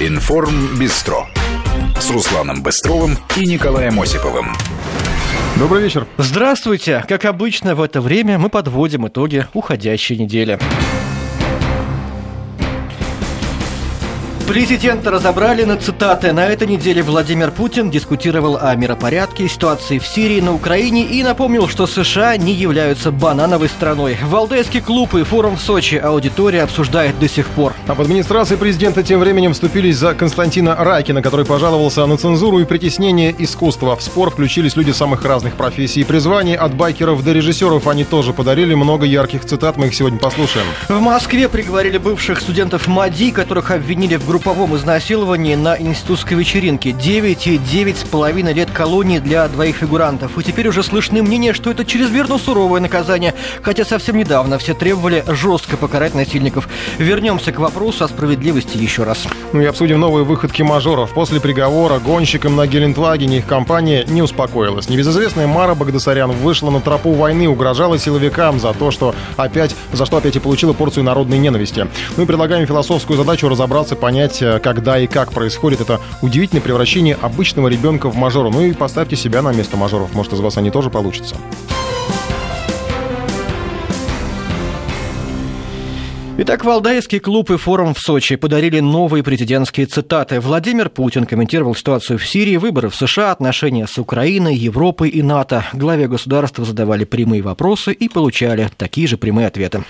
Информ Бистро с Русланом Быстровым и Николаем Осиповым. Добрый вечер. Здравствуйте. Как обычно, в это время мы подводим итоги уходящей недели. Президента разобрали на цитаты. На этой неделе Владимир Путин дискутировал о миропорядке, ситуации в Сирии, на Украине и напомнил, что США не являются банановой страной. Валдайский клуб и форум в Сочи аудитория обсуждает до сих пор. А в администрации президента тем временем вступились за Константина Райкина, который пожаловался на цензуру и притеснение искусства. В спор включились люди самых разных профессий и призваний, от байкеров до режиссеров. Они тоже подарили много ярких цитат, мы их сегодня послушаем. В Москве приговорили бывших студентов МАДИ, которых обвинили в групповом изнасиловании на институтской вечеринке. 9 и 9,5 лет колонии для двоих фигурантов. И теперь уже слышны мнения, что это чрезмерно суровое наказание, хотя совсем недавно все требовали жестко покарать насильников. Вернемся к вопросу о справедливости еще раз. Ну и обсудим новые выходки мажоров. После приговора гонщикам на Гелендвагене их компания не успокоилась. Небезызвестная Мара Багдасарян вышла на тропу войны, угрожала силовикам за то, что опять, за что опять и получила порцию народной ненависти. Мы предлагаем философскую задачу разобраться, понять, понять, э, когда и как происходит это удивительное превращение обычного ребенка в мажора. Ну и поставьте себя на место мажоров. Может, из вас они тоже получатся. Итак, Валдайский клуб и форум в Сочи подарили новые президентские цитаты. Владимир Путин комментировал ситуацию в Сирии, выборы в США, отношения с Украиной, Европой и НАТО. Главе государства задавали прямые вопросы и получали такие же прямые ответы.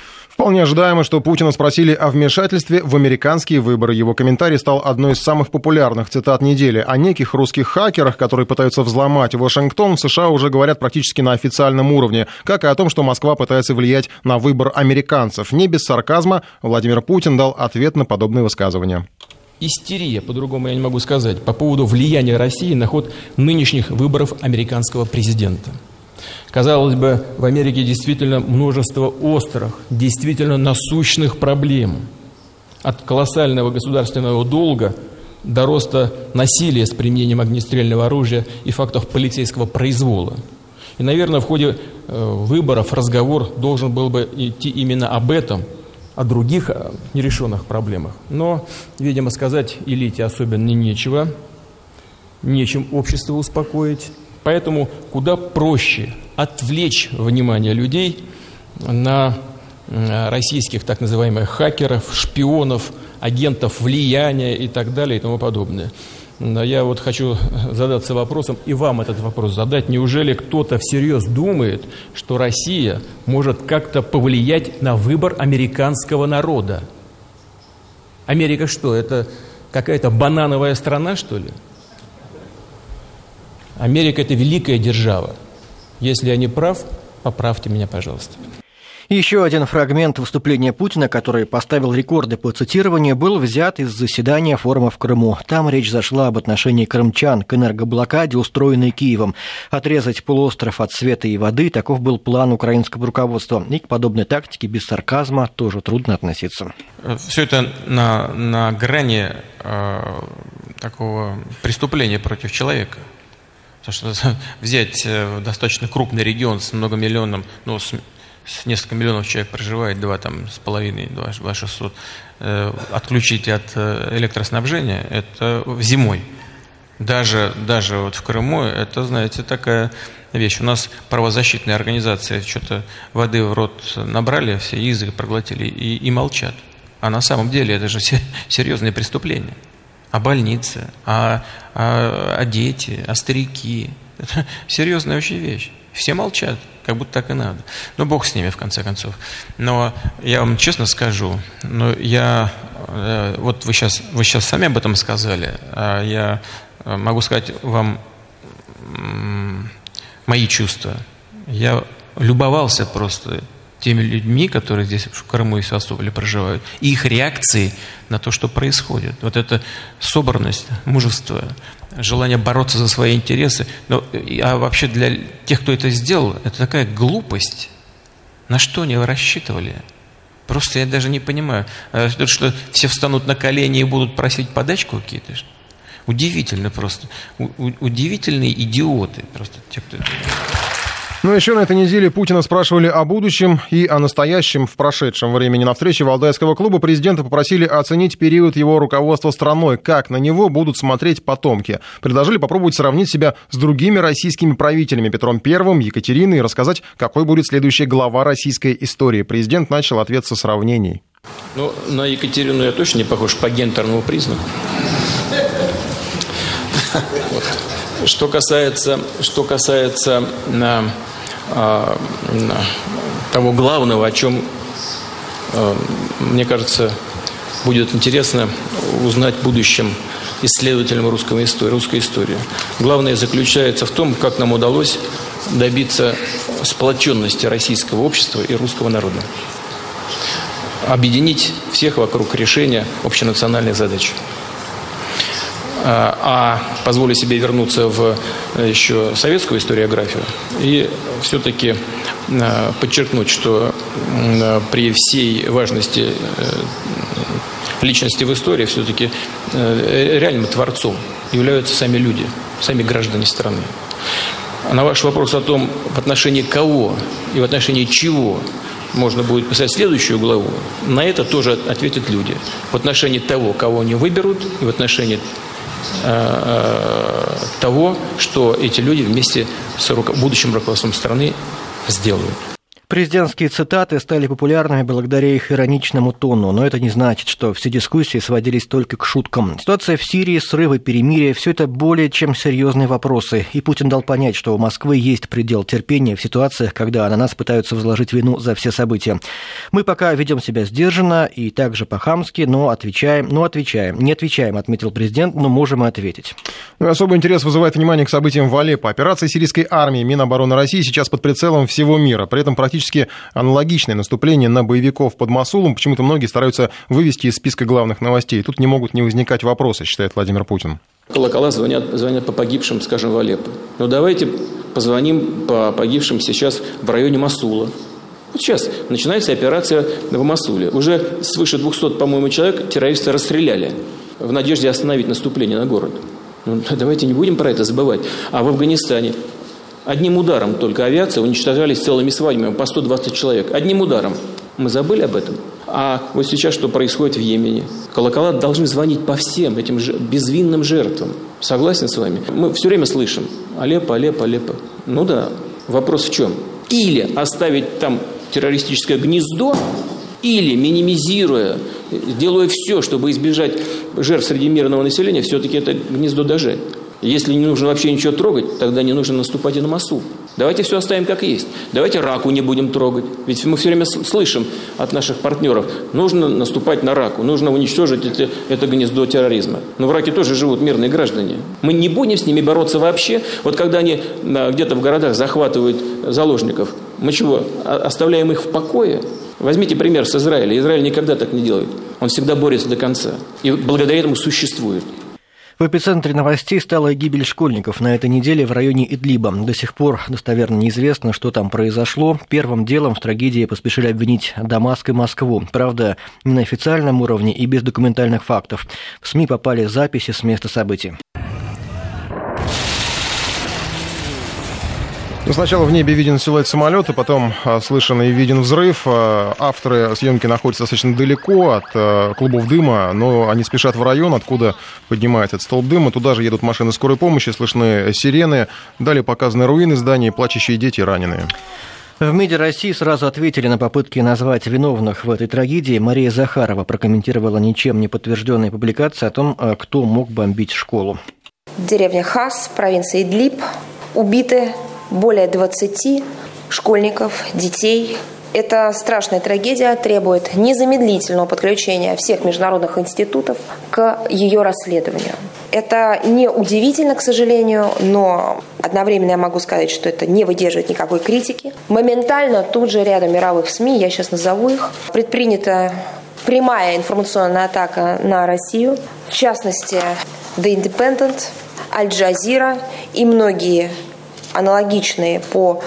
Вполне ожидаемо, что Путина спросили о вмешательстве в американские выборы. Его комментарий стал одной из самых популярных цитат недели. О неких русских хакерах, которые пытаются взломать Вашингтон, в США уже говорят практически на официальном уровне, как и о том, что Москва пытается влиять на выбор американцев. Не без сарказма Владимир Путин дал ответ на подобные высказывания истерия, по-другому я не могу сказать, по поводу влияния России на ход нынешних выборов американского президента. Казалось бы, в Америке действительно множество острых, действительно насущных проблем. От колоссального государственного долга до роста насилия с применением огнестрельного оружия и фактов полицейского произвола. И, наверное, в ходе э, выборов разговор должен был бы идти именно об этом, о других э, нерешенных проблемах. Но, видимо, сказать элите особенно нечего, нечем общество успокоить. Поэтому куда проще отвлечь внимание людей на российских так называемых хакеров, шпионов, агентов влияния и так далее и тому подобное. Я вот хочу задаться вопросом, и вам этот вопрос задать. Неужели кто-то всерьез думает, что Россия может как-то повлиять на выбор американского народа? Америка что, это какая-то банановая страна, что ли? Америка – это великая держава. Если я не прав, поправьте меня, пожалуйста. Еще один фрагмент выступления Путина, который поставил рекорды по цитированию, был взят из заседания форума в Крыму. Там речь зашла об отношении крымчан к энергоблокаде, устроенной Киевом. Отрезать полуостров от света и воды – таков был план украинского руководства. И к подобной тактике без сарказма тоже трудно относиться. Все это на, на грани э, такого преступления против человека – Потому что взять э, достаточно крупный регион с многомиллионным, ну, с, с несколько миллионов человек проживает, два там с половиной, два, два шестьсот, э, отключить от э, электроснабжения, это зимой. Даже, даже вот в Крыму, это, знаете, такая вещь. У нас правозащитные организации что-то воды в рот набрали, все язык проглотили и, и молчат. А на самом деле это же серьезные преступления о больнице, о, о, о дети, о старики. Это серьезная очень вещь. Все молчат, как будто так и надо. Ну, Бог с ними, в конце концов. Но я вам честно скажу, но я, э, вот вы сейчас, вы сейчас сами об этом сказали, а я э, могу сказать вам мои чувства. Я любовался просто теми людьми, которые здесь в Крыму и Севастополе проживают, и их реакции на то, что происходит. Вот эта собранность, мужество, желание бороться за свои интересы. Но, а вообще для тех, кто это сделал, это такая глупость. На что они рассчитывали? Просто я даже не понимаю. А что все встанут на колени и будут просить подачку какие-то? Удивительно просто. У, удивительные идиоты. Просто те, кто... Ну, еще на этой неделе Путина спрашивали о будущем и о настоящем в прошедшем времени. На встрече Валдайского клуба президента попросили оценить период его руководства страной, как на него будут смотреть потомки. Предложили попробовать сравнить себя с другими российскими правителями Петром Первым, Екатериной и рассказать, какой будет следующая глава российской истории. Президент начал ответ со сравнений. Ну, на Екатерину я точно не похож по гендерному признаку. Что касается, что касается на того главного, о чем, а, мне кажется, будет интересно узнать в будущем исследователям русского истории, русской истории. Главное заключается в том, как нам удалось добиться сплоченности российского общества и русского народа. Объединить всех вокруг решения общенациональных задач. А, а позволю себе вернуться в э, еще советскую историографию и все-таки э, подчеркнуть, что э, при всей важности личности в истории все-таки реальным творцом являются сами люди, сами граждане страны. На ваш вопрос о том, в отношении кого и в отношении чего можно будет писать следующую главу, на это тоже ответят люди. В отношении того, кого они выберут, и в отношении того, что эти люди вместе с будущим руководством страны сделают. Президентские цитаты стали популярными благодаря их ироничному тону, но это не значит, что все дискуссии сводились только к шуткам. Ситуация в Сирии, срывы, перемирие – все это более чем серьезные вопросы. И Путин дал понять, что у Москвы есть предел терпения в ситуациях, когда на нас пытаются возложить вину за все события. Мы пока ведем себя сдержанно и также по-хамски, но отвечаем, но отвечаем. Не отвечаем, отметил президент, но можем и ответить. Ну, особый интерес вызывает внимание к событиям в Алеппо. Операция сирийской армии Минобороны России сейчас под прицелом всего мира. При этом практически практически аналогичное наступление на боевиков под Масулом. Почему-то многие стараются вывести из списка главных новостей. Тут не могут не возникать вопросы, считает Владимир Путин. Колокола звонят, звонят по погибшим, скажем, в Алеппо. Но ну, давайте позвоним по погибшим сейчас в районе Масула. Вот сейчас начинается операция в Масуле. Уже свыше 200, по-моему, человек террористы расстреляли в надежде остановить наступление на город. Ну, давайте не будем про это забывать. А в Афганистане Одним ударом только авиация уничтожались целыми свадьбами по 120 человек. Одним ударом. Мы забыли об этом. А вот сейчас что происходит в Йемене? Колокола должны звонить по всем этим безвинным жертвам. Согласен с вами? Мы все время слышим. Алеппо, Алеппо, Алеппо. Ну да. Вопрос в чем? Или оставить там террористическое гнездо, или минимизируя, делая все, чтобы избежать жертв среди мирного населения, все-таки это гнездо дожать. Если не нужно вообще ничего трогать, тогда не нужно наступать и на массу. Давайте все оставим как есть. Давайте раку не будем трогать. Ведь мы все время слышим от наших партнеров, нужно наступать на раку, нужно уничтожить это, это гнездо терроризма. Но в раке тоже живут мирные граждане. Мы не будем с ними бороться вообще. Вот когда они где-то в городах захватывают заложников, мы чего, оставляем их в покое? Возьмите пример с Израиля. Израиль никогда так не делает. Он всегда борется до конца. И благодаря этому существует. В эпицентре новостей стала гибель школьников на этой неделе в районе Идлиба. До сих пор достоверно неизвестно, что там произошло. Первым делом в трагедии поспешили обвинить Дамаск и Москву. Правда, не на официальном уровне и без документальных фактов. В СМИ попали записи с места событий. Ну, сначала в небе виден силуэт самолета, потом а, слышен и виден взрыв. А, авторы съемки находятся достаточно далеко от а, клубов дыма, но они спешат в район, откуда поднимается этот столб дыма. Туда же едут машины скорой помощи, слышны сирены. Далее показаны руины зданий, плачущие дети и раненые. В МИДе России сразу ответили на попытки назвать виновных в этой трагедии. Мария Захарова прокомментировала ничем не подтвержденные публикации о том, кто мог бомбить школу. Деревня Хас, провинция Идлиб, убиты более 20 школьников, детей. Эта страшная трагедия требует незамедлительного подключения всех международных институтов к ее расследованию. Это не удивительно, к сожалению, но одновременно я могу сказать, что это не выдерживает никакой критики. Моментально тут же рядом мировых СМИ, я сейчас назову их, предпринята прямая информационная атака на Россию, в частности, The Independent, Аль Джазира и многие аналогичные по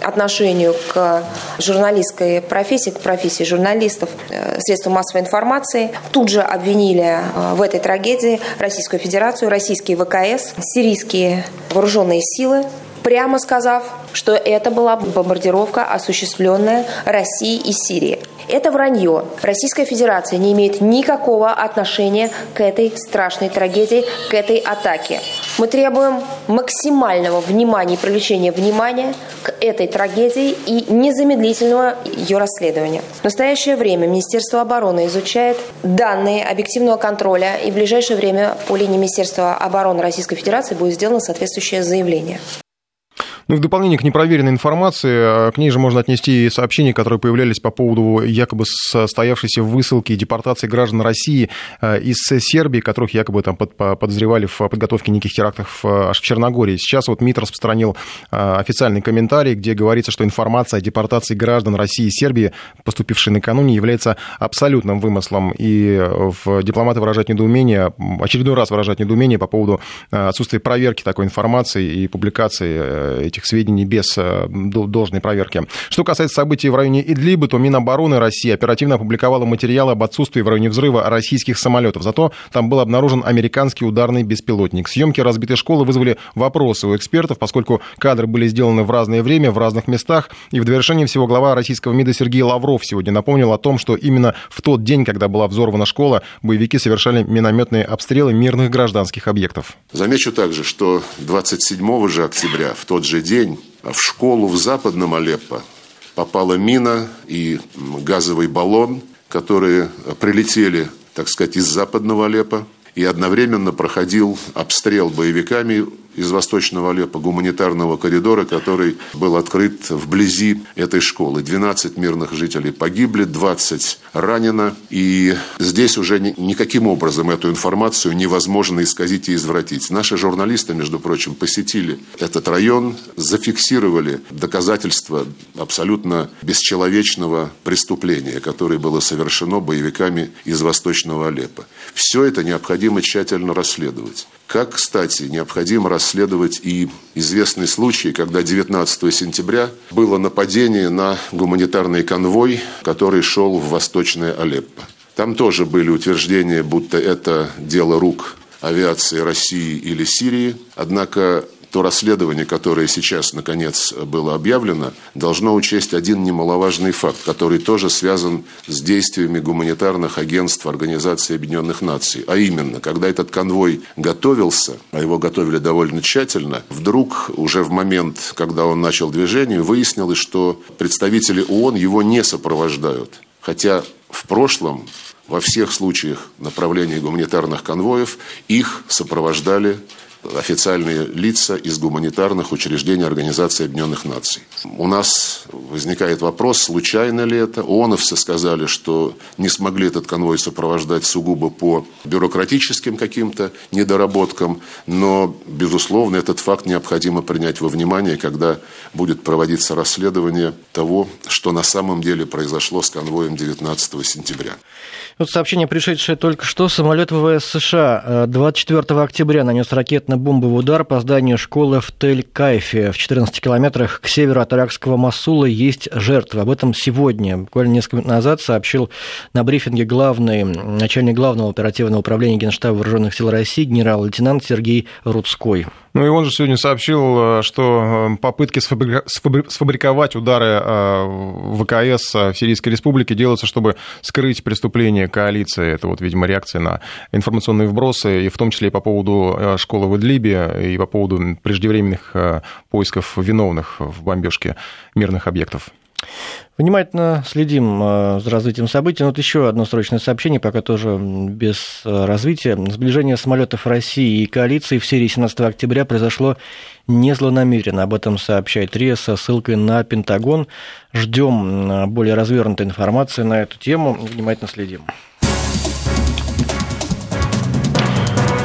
отношению к журналистской профессии, к профессии журналистов, э, средства массовой информации. Тут же обвинили э, в этой трагедии Российскую Федерацию, российские ВКС, сирийские вооруженные силы. Прямо сказав, что это была бомбардировка, осуществленная Россией и Сирией. Это вранье. Российская Федерация не имеет никакого отношения к этой страшной трагедии, к этой атаке. Мы требуем максимального внимания и привлечения внимания к этой трагедии и незамедлительного ее расследования. В настоящее время Министерство обороны изучает данные объективного контроля и в ближайшее время по линии Министерства обороны Российской Федерации будет сделано соответствующее заявление. Ну, в дополнение к непроверенной информации, э, к ней же можно отнести и сообщения, которые появлялись по поводу якобы состоявшейся высылки и депортации граждан России э, из Сербии, которых якобы там подозревали в подготовке неких терактов э, аж в Черногории. Сейчас вот МИД распространил официальный комментарий, где говорится, что информация о депортации граждан России и Сербии, поступившей накануне, является абсолютным вымыслом. И дипломаты выражают недоумение, очередной раз выражают недоумение по поводу отсутствия проверки такой информации и публикации этих сведений без э, должной проверки. Что касается событий в районе Идлиба, то Минобороны России оперативно опубликовала материалы об отсутствии в районе взрыва российских самолетов. Зато там был обнаружен американский ударный беспилотник. Съемки разбитой школы вызвали вопросы у экспертов, поскольку кадры были сделаны в разное время, в разных местах. И в довершении всего глава российского МИДа Сергей Лавров сегодня напомнил о том, что именно в тот день, когда была взорвана школа, боевики совершали минометные обстрелы мирных гражданских объектов. Замечу также, что 27 же октября, в тот же день в школу в западном Алеппо попала мина и газовый баллон, которые прилетели, так сказать, из западного Алеппо, и одновременно проходил обстрел боевиками из Восточного Алеппо, гуманитарного коридора, который был открыт вблизи этой школы. 12 мирных жителей погибли, 20 ранено. И здесь уже никаким образом эту информацию невозможно исказить и извратить. Наши журналисты, между прочим, посетили этот район, зафиксировали доказательства абсолютно бесчеловечного преступления, которое было совершено боевиками из Восточного Алеппо. Все это необходимо тщательно расследовать. Как, кстати, необходимо расследовать и известный случай, когда 19 сентября было нападение на гуманитарный конвой, который шел в Восточное Алеппо. Там тоже были утверждения, будто это дело рук авиации России или Сирии. Однако то расследование, которое сейчас, наконец, было объявлено, должно учесть один немаловажный факт, который тоже связан с действиями гуманитарных агентств Организации Объединенных Наций. А именно, когда этот конвой готовился, а его готовили довольно тщательно, вдруг уже в момент, когда он начал движение, выяснилось, что представители ООН его не сопровождают. Хотя в прошлом во всех случаях направления гуманитарных конвоев их сопровождали официальные лица из гуманитарных учреждений Организации Объединенных Наций. У нас возникает вопрос, случайно ли это. ООНовцы сказали, что не смогли этот конвой сопровождать сугубо по бюрократическим каким-то недоработкам, но, безусловно, этот факт необходимо принять во внимание, когда будет проводиться расследование того, что на самом деле произошло с конвоем 19 сентября. Вот сообщение, пришедшее только что. Самолет ВВС США 24 э, октября нанес ракетно-бомбовый удар по зданию школы в Тель-Кайфе. В 14 километрах к северу от иракского Масула есть жертвы. Об этом сегодня, буквально несколько минут назад, сообщил на брифинге главный, начальник главного оперативного управления Генштаба Вооруженных сил России генерал-лейтенант Сергей Рудской. Ну и он же сегодня сообщил, э, что э, попытки сфабриковать удары ВКС в Сирийской Республике делаются, чтобы скрыть преступление коалиции. Это вот, видимо, реакция на информационные вбросы, и в том числе и по поводу э, школы в Идлибе, и по поводу преждевременных э, поисков виновных в бомбежке мирных объектов. Внимательно следим э, за развитием событий. Вот еще одно срочное сообщение, пока тоже без развития. Сближение самолетов России и коалиции в Сирии 17 октября произошло незлонамеренно. Об этом сообщает РИА со ссылкой на Пентагон. Ждем более развернутой информации на эту тему. Внимательно следим.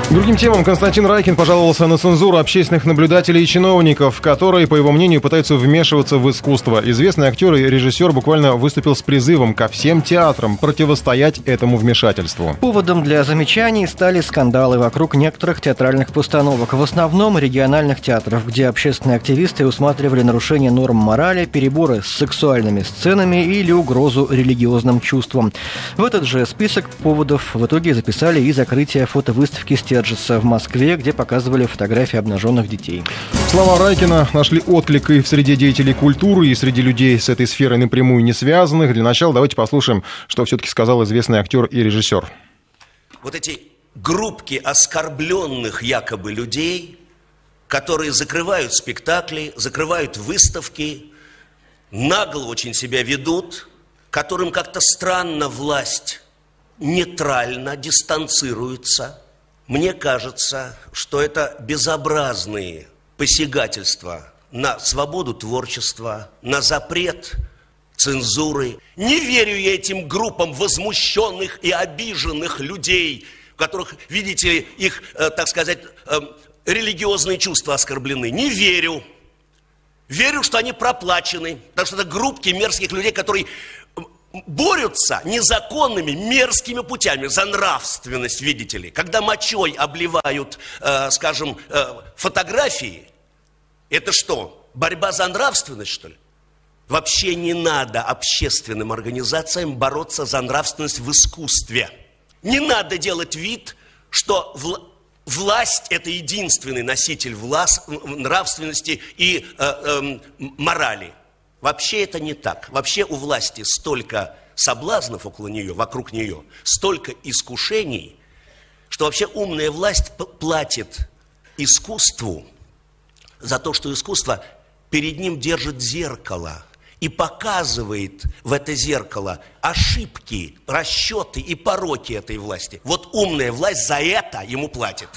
Другим темам Константин Райкин пожаловался на цензуру общественных наблюдателей и чиновников, которые, по его мнению, пытаются вмешиваться в искусство. Известный актер и режиссер буквально выступил с призывом ко всем театрам противостоять этому вмешательству. Поводом для замечаний стали скандалы вокруг некоторых театральных постановок, в основном региональных театров, где общественные активисты усматривали нарушение норм морали, переборы с сексуальными сценами или угрозу религиозным чувствам. В этот же список поводов в итоге записали и закрытие фотовыставки с театром держится в Москве, где показывали фотографии обнаженных детей. Слова Райкина нашли отклик и в среде деятелей культуры, и среди людей с этой сферой напрямую не связанных. Для начала давайте послушаем, что все-таки сказал известный актер и режиссер. Вот эти группки оскорбленных якобы людей, которые закрывают спектакли, закрывают выставки, нагло очень себя ведут, которым как-то странно власть нейтрально дистанцируется. Мне кажется, что это безобразные посягательства на свободу творчества, на запрет цензуры. Не верю я этим группам возмущенных и обиженных людей, у которых, видите их, э, так сказать, э, религиозные чувства оскорблены. Не верю. Верю, что они проплачены. Так что это группки мерзких людей, которые борются незаконными, мерзкими путями за нравственность, видите ли. Когда мочой обливают, э, скажем, э, фотографии, это что, борьба за нравственность, что ли? Вообще не надо общественным организациям бороться за нравственность в искусстве. Не надо делать вид, что вла власть – это единственный носитель власть, нравственности и э, э, морали. Вообще это не так. Вообще у власти столько соблазнов около нее, вокруг нее, столько искушений, что вообще умная власть платит искусству за то, что искусство перед ним держит зеркало и показывает в это зеркало ошибки, расчеты и пороки этой власти. Вот умная власть за это ему платит.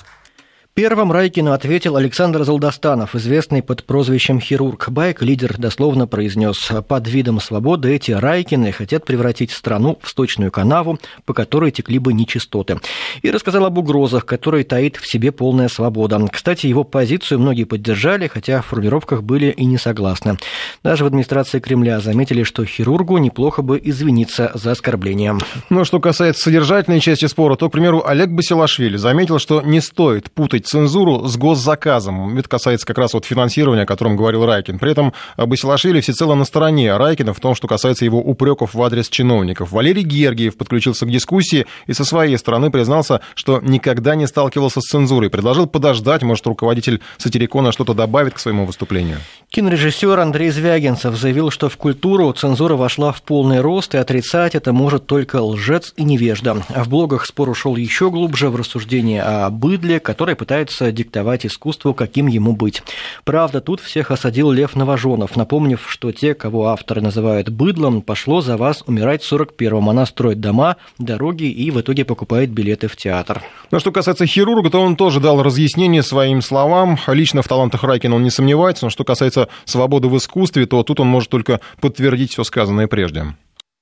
Первым Райкину ответил Александр Залдостанов, известный под прозвищем «Хирург». Байк лидер дословно произнес «Под видом свободы эти Райкины хотят превратить страну в сточную канаву, по которой текли бы нечистоты». И рассказал об угрозах, которые таит в себе полная свобода. Кстати, его позицию многие поддержали, хотя в формулировках были и не согласны. Даже в администрации Кремля заметили, что хирургу неплохо бы извиниться за оскорбление. Ну, что касается содержательной части спора, то, к примеру, Олег Басилашвили заметил, что не стоит путать цензуру с госзаказом. Это касается как раз вот финансирования, о котором говорил Райкин. При этом Басилашвили всецело на стороне Райкина в том, что касается его упреков в адрес чиновников. Валерий Гергиев подключился к дискуссии и со своей стороны признался, что никогда не сталкивался с цензурой. Предложил подождать, может, руководитель сатирикона что-то добавит к своему выступлению. Кинорежиссер Андрей Звягинцев заявил, что в культуру цензура вошла в полный рост, и отрицать это может только лжец и невежда. А в блогах спор ушел еще глубже в рассуждение о быдле, которое пытается диктовать искусству, каким ему быть. Правда, тут всех осадил Лев Новожонов, напомнив, что те, кого авторы называют быдлом, пошло за вас умирать в 41-м. Она строит дома, дороги и в итоге покупает билеты в театр. Ну, что касается хирурга, то он тоже дал разъяснение своим словам. Лично в талантах Райкина он не сомневается. Но что касается свободы в искусстве, то тут он может только подтвердить все сказанное прежде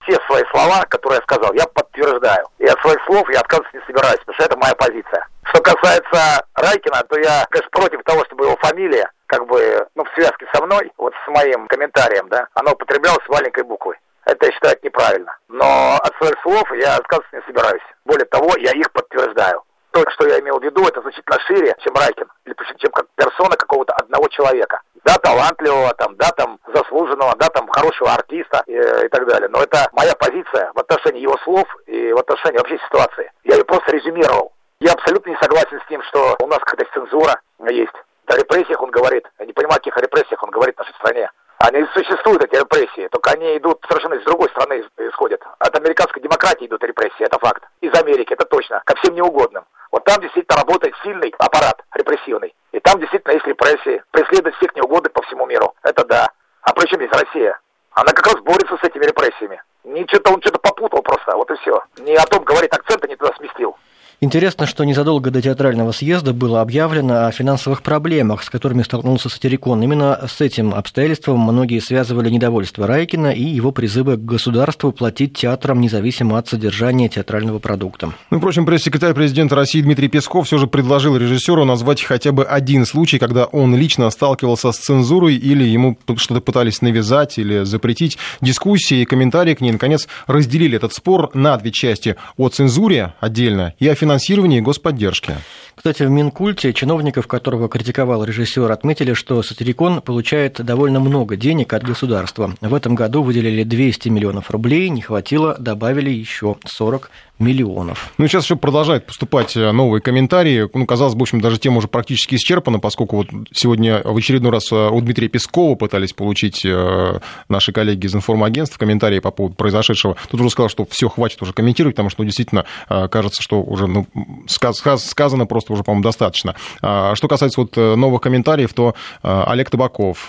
все свои слова, которые я сказал, я подтверждаю. И от своих слов я отказываться не собираюсь, потому что это моя позиция. Что касается Райкина, то я, конечно, против того, чтобы его фамилия, как бы, ну, в связке со мной, вот с моим комментарием, да, она употреблялась маленькой буквой. Это, я считаю, неправильно. Но от своих слов я отказываться не собираюсь. Более того, я их подтверждаю. То, что я имел в виду, это значительно шире, чем Райкин, или чем как персона какого-то одного человека. Да, талантливого, там, да, там, заслуженного, да, там, хорошего артиста э, и так далее. Но это моя позиция в отношении его слов и в отношении вообще ситуации. Я ее просто резюмировал. Я абсолютно не согласен с тем, что у нас какая-то цензура есть. О репрессиях он говорит. Я не понимаю, о каких репрессиях он говорит в нашей стране. Они существуют, эти репрессии, только они идут совершенно из другой страны исходят. От американской демократии идут репрессии, это факт. Из Америки, это точно, ко всем неугодным. Вот там действительно работает сильный аппарат репрессивный. И там действительно есть репрессии, преследуют всех неугодных по всему миру. Это да. А при чем здесь Россия? Она как раз борется с этими репрессиями. Ничего-то он что-то попутал просто, вот и все. Не о том говорит, акцента не туда сместил. Интересно, что незадолго до театрального съезда было объявлено о финансовых проблемах, с которыми столкнулся Сатирикон. Именно с этим обстоятельством многие связывали недовольство Райкина и его призывы к государству платить театрам независимо от содержания театрального продукта. Ну, впрочем, пресс-секретарь президента России Дмитрий Песков все же предложил режиссеру назвать хотя бы один случай, когда он лично сталкивался с цензурой или ему что-то пытались навязать или запретить. Дискуссии и комментарии к ней, наконец, разделили этот спор на две части. О цензуре отдельно и о финансировании и господдержки. Кстати, в Минкульте чиновников, которого критиковал режиссер, отметили, что Сатирикон получает довольно много денег от государства. В этом году выделили 200 миллионов рублей, не хватило, добавили еще 40 миллионов. Ну, сейчас еще продолжают поступать э, новые комментарии. Ну, казалось бы, в общем, даже тема уже практически исчерпана, поскольку вот сегодня в очередной раз э, у Дмитрия Пескова пытались получить э, наши коллеги из информагентств комментарии по поводу произошедшего. Тут уже сказал, что все, хватит уже комментировать, потому что ну, действительно кажется, что уже ну, сказано просто уже, по-моему, достаточно. А что касается вот новых комментариев, то Олег Табаков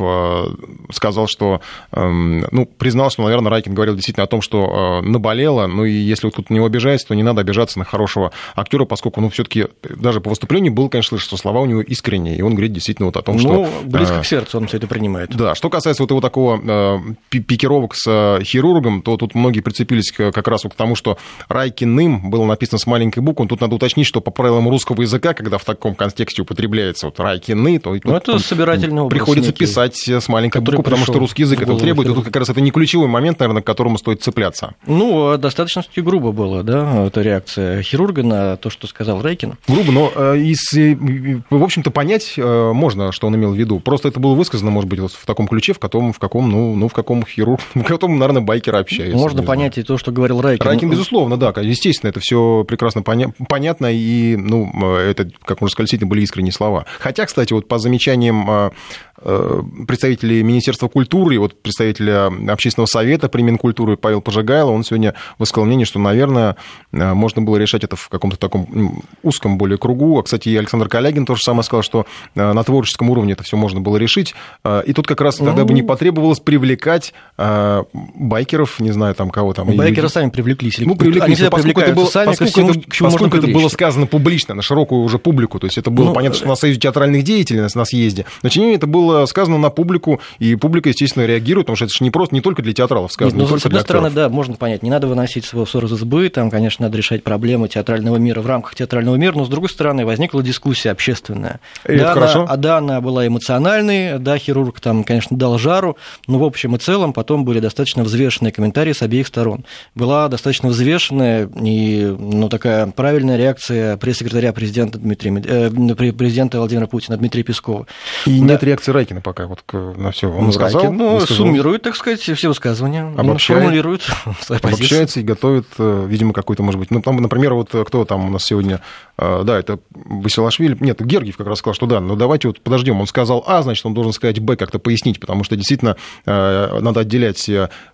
сказал, что, эм, ну, признал, что, наверное, Райкин говорил действительно о том, что наболело, ну и если вот тут не обижается, то не надо обижаться на хорошего актера, поскольку, ну, все-таки даже по выступлению было, конечно, слышно, что слова у него искренние, и он говорит действительно вот о том, ну, что... Ну, близко э, к сердцу он все это принимает. Да, что касается вот его такого э, пикировок с э, хирургом, то тут многие прицепились как раз вот к тому, что Райкиным было написано с маленькой буквы, тут надо уточнить, что по правилам русского языка, когда в таком контексте употребляется вот Райкины, то ну, это собирательный образ приходится некий, писать с маленькой буквы, потому что русский язык это требует, и тут как раз это не ключевой момент, наверное, к которому стоит цепляться. Ну, достаточно грубо было, да, эта реакция хирурга на то, что сказал Рейкин. Грубо, но э, из, э, в общем-то, понять э, можно, что он имел в виду. Просто это было высказано, может быть, вот в таком ключе, в каком, в каком, ну, ну в каком хирург, в каком, наверное, байкер общается. Можно понять знаю. и то, что говорил Райкин. Райкин, безусловно, да, естественно, это все прекрасно поня- понятно, и, ну, это, как можно сказать, действительно были искренние слова. Хотя, кстати, вот по замечаниям представителей Министерства культуры, и вот представителя Общественного совета при Минкультуры Павел Пожигайло, он сегодня высказал мнение, что, наверное, можно было решать это в каком-то таком узком более кругу. А, кстати, и Александр Калягин тоже самое сказал, что э, на творческом уровне это все можно было решить. Э, и тут как раз тогда бы не ну. потребовалось привлекать э, байкеров, не знаю, там кого там. Байкеры и... сами привлеклись. Ну, привлеклись, Они поскольку это было, сами, поскольку всему, это, поскольку это было сказано публично, на широкую уже публику. То есть это было ну, понятно, что на Союзе театральных деятелей, на съезде. Но тем не менее, это было сказано на публику, и публика, естественно, реагирует, потому что это же не просто не только для театралов сказано. Нет, ну, не с одной стороны, да, можно понять, не надо выносить свой ссор из избы, там, конечно, надо решать проблемы театрального мира в рамках театрального мира, но, с другой стороны, возникла дискуссия общественная. И да, это хорошо. Она, а да, она была эмоциональной, да, хирург там, конечно, дал жару, но в общем и целом потом были достаточно взвешенные комментарии с обеих сторон. Была достаточно взвешенная и, ну, такая правильная реакция пресс-секретаря президента, Дмитрия, э, президента Владимира Путина Дмитрия Пескова. И да. нет реакции Райкина пока вот на все. Он ну, сказал, ну, суммирует, так сказать, все высказывания, обобщает, формулирует обобщается и готовит, э, видимо, какой-то, может быть, ну, там, например, вот э, кто там у нас сегодня, э, да, это Басилашвили, нет, Гергиев как раз сказал, что да, но давайте вот подождем, он сказал А, значит, он должен сказать Б, как-то пояснить, потому что действительно надо отделять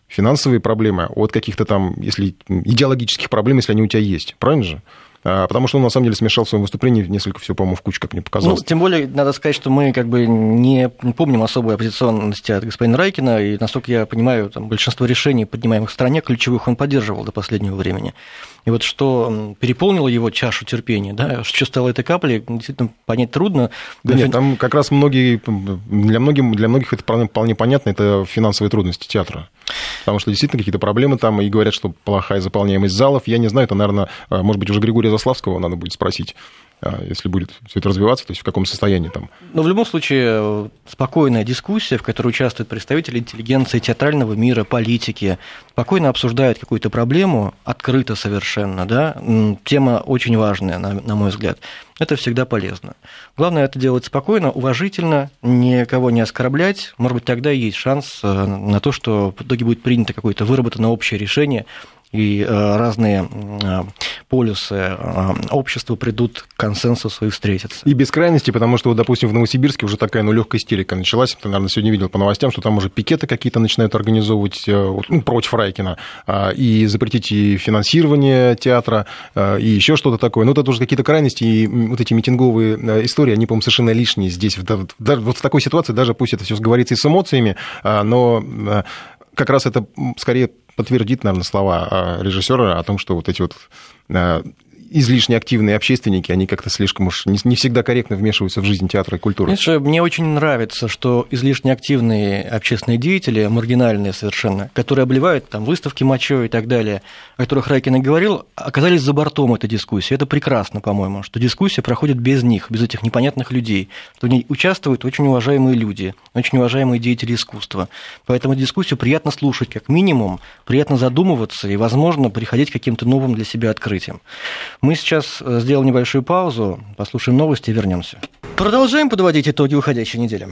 финансовые проблемы от каких-то там, если идеологических проблем, если они у тебя есть, правильно же? А, потому что он, на самом деле, смешал в своем выступлении несколько всего, по-моему, в кучу, как мне показалось. Ну, тем более, надо сказать, что мы как бы не помним особой оппозиционности от господина Райкина, и, насколько я понимаю, там, большинство решений, поднимаемых в стране, ключевых он поддерживал до последнего времени. И вот что переполнило его чашу терпения, да, что стало этой каплей, действительно понять трудно. Да нет, там как раз многие, для, многих, для многих это вполне понятно, это финансовые трудности театра. Потому что действительно какие-то проблемы там, и говорят, что плохая заполняемость залов. Я не знаю, это, наверное, э, может быть, уже Григория Заславского надо будет спросить. А, если будет все это развиваться, то есть в каком состоянии там. Но в любом случае спокойная дискуссия, в которой участвуют представители интеллигенции, театрального мира, политики, спокойно обсуждают какую-то проблему, открыто совершенно, да, тема очень важная, на, на мой взгляд. Это всегда полезно. Главное это делать спокойно, уважительно, никого не оскорблять. Может быть, тогда есть шанс э, на то, что в итоге будет принято какое-то выработано общее решение, и э, разные э, полюсы э, общества придут к консенсусу и встретятся. И без крайности, потому что, вот, допустим, в Новосибирске уже такая ну, легкая истерика началась. Ты, наверное, сегодня видел по новостям, что там уже пикеты какие-то начинают организовывать ну, против Райкина, и запретить и финансирование театра, и еще что-то такое. Ну, это уже какие-то крайности, и вот эти митинговые истории, они, по-моему, совершенно лишние здесь. Даже вот в такой ситуации, даже пусть это все говорится и с эмоциями, но как раз это скорее подтвердит, наверное, слова а, режиссера о том, что вот эти вот а, излишне активные общественники, они как-то слишком уж не, не всегда корректно вмешиваются в жизнь театра и культуры. Знаешь, мне очень нравится, что излишне активные общественные деятели, маргинальные совершенно, которые обливают там выставки мочой и так далее, о которых Райкин и говорил, оказались за бортом этой дискуссии. Это прекрасно, по-моему, что дискуссия проходит без них, без этих непонятных людей, что в ней участвуют очень уважаемые люди, очень уважаемые деятели искусства. Поэтому дискуссию приятно слушать, как минимум, приятно задумываться и, возможно, приходить к каким-то новым для себя открытиям. Мы сейчас э, сделаем небольшую паузу, послушаем новости и вернемся. Продолжаем подводить итоги уходящей недели.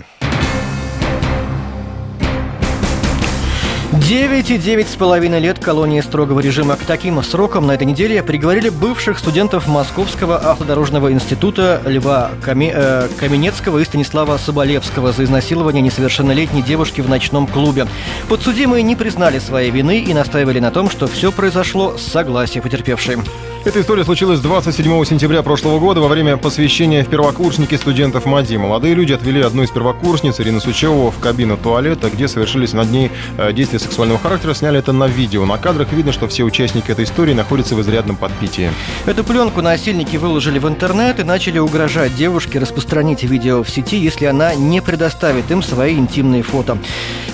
Девять и девять с половиной лет колонии строгого режима. К таким срокам на этой неделе приговорили бывших студентов Московского автодорожного института Льва Каме... э, Каменецкого и Станислава Соболевского за изнасилование несовершеннолетней девушки в ночном клубе. Подсудимые не признали своей вины и настаивали на том, что все произошло с согласия потерпевшей. Эта история случилась 27 сентября прошлого года во время посвящения в первокурсники студентов МАДИ. Молодые люди отвели одну из первокурсниц, Ирину Сучеву, в кабину туалета, где совершились над ней э, действия сексуального характера. Сняли это на видео. На кадрах видно, что все участники этой истории находятся в изрядном подпитии. Эту пленку насильники выложили в интернет и начали угрожать девушке распространить видео в сети, если она не предоставит им свои интимные фото.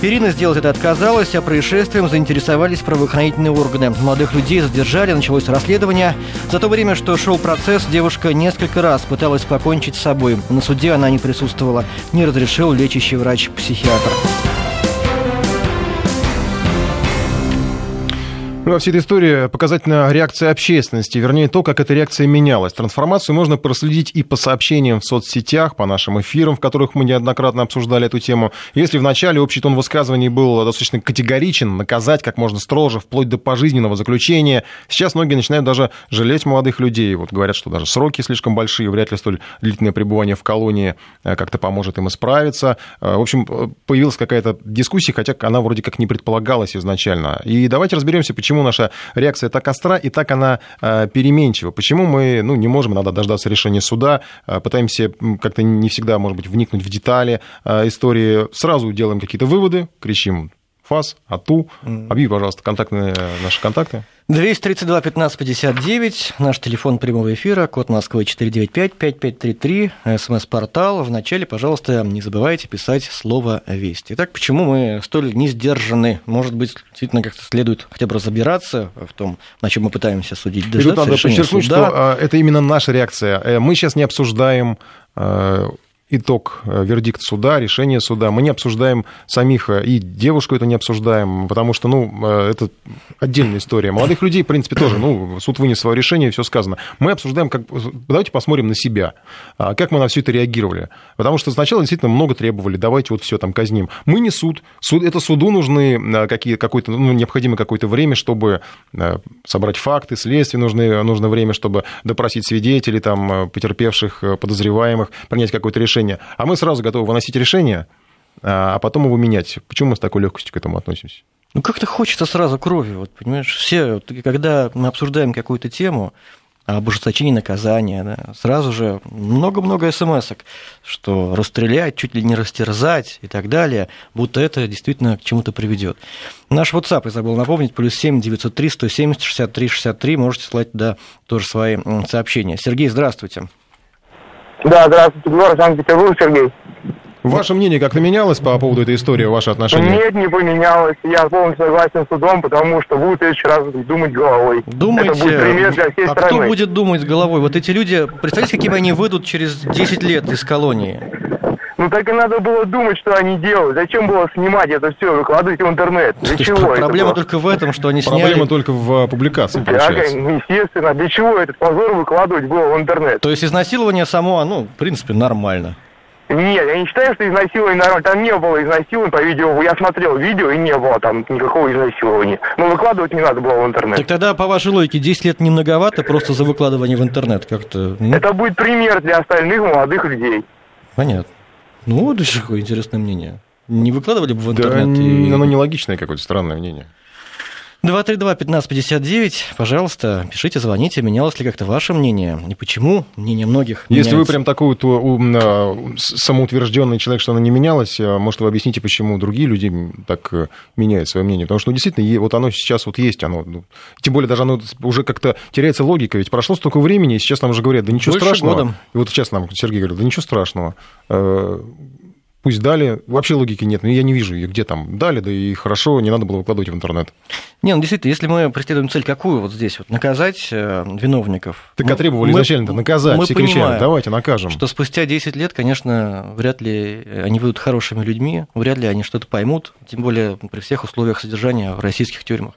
Ирина сделать это отказалась, а происшествием заинтересовались правоохранительные органы. Молодых людей задержали, началось расследование. За то время, что шел процесс, девушка несколько раз пыталась покончить с собой. На суде она не присутствовала. Не разрешил лечащий врач-психиатр. Ну, во всей этой истории показательна реакция общественности, вернее, то, как эта реакция менялась. Трансформацию можно проследить и по сообщениям в соцсетях, по нашим эфирам, в которых мы неоднократно обсуждали эту тему. Если в начале общий тон высказываний был достаточно категоричен, наказать как можно строже, вплоть до пожизненного заключения, сейчас многие начинают даже жалеть молодых людей. Вот говорят, что даже сроки слишком большие, вряд ли столь длительное пребывание в колонии э, как-то поможет им исправиться. Э, в общем, э, появилась какая-то дискуссия, хотя она вроде как не предполагалась изначально. И давайте разберемся, почему почему наша реакция так остра и так она э, переменчива, почему мы ну, не можем иногда дождаться решения суда, э, пытаемся как-то не всегда, может быть, вникнуть в детали э, истории, сразу делаем какие-то выводы, кричим ФАС, АТУ. Объяви, пожалуйста, контактные, наши контакты. 232 15 59, наш телефон прямого эфира, код Москвы 495 5533, смс-портал. Вначале, пожалуйста, не забывайте писать слово «Весть». Итак, почему мы столь не сдержаны? Может быть, действительно как-то следует хотя бы разбираться в том, на чем мы пытаемся судить. И тут надо подчеркнуть, суда. что а, это именно наша реакция. Э, мы сейчас не обсуждаем э, итог, э, вердикт суда, решение суда. Мы не обсуждаем самих, э, и девушку это не обсуждаем, потому что, ну, э, это отдельная история. Молодых людей, в принципе, тоже, ну, суд вынес свое решение, все сказано. Мы обсуждаем, как... давайте посмотрим на себя, а, как мы на все это реагировали. Потому что сначала действительно много требовали, давайте вот все там казним. Мы не суд. суд это суду нужны какие, какое-то, ну, необходимо какое-то время, чтобы собрать факты, следствие нужны, нужно время, чтобы допросить свидетелей, там, потерпевших, подозреваемых, принять какое-то решение решение, а мы сразу готовы выносить решение, а, а потом его менять. Почему мы с такой легкостью к этому относимся? Ну, как-то хочется сразу крови, вот, понимаешь? Все, когда мы обсуждаем какую-то тему, об ужесточении наказания, да, сразу же много-много смс что расстрелять, чуть ли не растерзать и так далее, будто это действительно к чему-то приведет. Наш WhatsApp, я забыл напомнить, плюс 7 903 170 63 63, можете слать туда тоже свои сообщения. Сергей, здравствуйте. Да, здравствуйте, город Санкт-Петербург, Сергей. Ваше мнение как-то менялось по поводу этой истории, ваше отношение? Нет, не поменялось. Я полностью согласен с судом, потому что будет в следующий раз думать головой. Думайте, Это будет пример для всей а страны. кто будет думать головой? Вот эти люди, представьте, какими они выйдут через 10 лет из колонии? Ну так и надо было думать, что они делают. Зачем было снимать это все, выкладывать в интернет? Для То чего проблема только в этом, что они сняли... Проблема только в публикации, получается. Да, естественно. Для чего этот позор выкладывать было в интернет? То есть изнасилование само, ну, в принципе, нормально. Нет, я не считаю, что изнасилование нормально. Там не было изнасилования по видео. Я смотрел видео, и не было там никакого изнасилования. Но выкладывать не надо было в интернет. Так тогда, по вашей логике, 10 лет не многовато просто за выкладывание в интернет как-то? Ну? Это будет пример для остальных молодых людей. Понятно. Ну, вот еще какое интересное мнение. Не выкладывали бы в интернет? Да, и... оно нелогичное какое-то странное мнение. 232-1559, пожалуйста, пишите, звоните, менялось ли как-то ваше мнение, и почему? Мнение многих Если вы прям такой вот а, самоутвержденный человек, что оно не менялось, а, может, вы объясните, почему другие люди так э, меняют свое мнение, потому что, ну, действительно, вот оно сейчас вот есть, оно, ну, тем более даже оно уже как-то теряется логика, ведь прошло столько времени, и сейчас нам уже говорят, да ничего Больше страшного. Года. И вот сейчас нам Сергей говорит, да ничего страшного э, Пусть дали, вообще логики нет, но я не вижу ее, где там дали, да и хорошо, не надо было выкладывать в интернет. Не, ну действительно, если мы преследуем цель какую вот здесь, вот наказать э, виновников. Так а требовали изначально наказать, мы все кричали, давайте накажем. что спустя 10 лет, конечно, вряд ли они будут хорошими людьми, вряд ли они что-то поймут, тем более при всех условиях содержания в российских тюрьмах.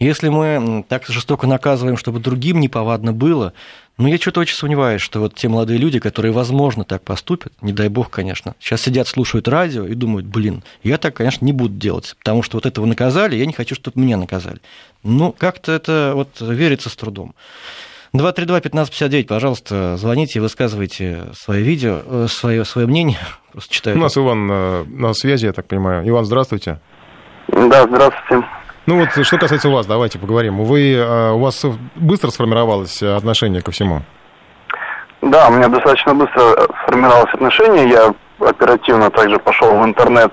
Если мы так жестоко наказываем, чтобы другим неповадно было, ну, я что-то очень сомневаюсь, что вот те молодые люди, которые, возможно, так поступят, не дай бог, конечно, сейчас сидят, слушают радио и думают, блин, я так, конечно, не буду делать, потому что вот этого наказали, я не хочу, чтобы меня наказали. Ну, как-то это вот верится с трудом. 232-1559, пожалуйста, звоните и высказывайте свое видео, свое, свое мнение. Просто читаю. У нас Иван э, на связи, я так понимаю. Иван, здравствуйте. Да, здравствуйте. Ну вот, что касается вас, давайте поговорим. Вы, э, у вас быстро сформировалось отношение ко всему? Да, у меня достаточно быстро сформировалось отношение. Я оперативно также пошел в интернет,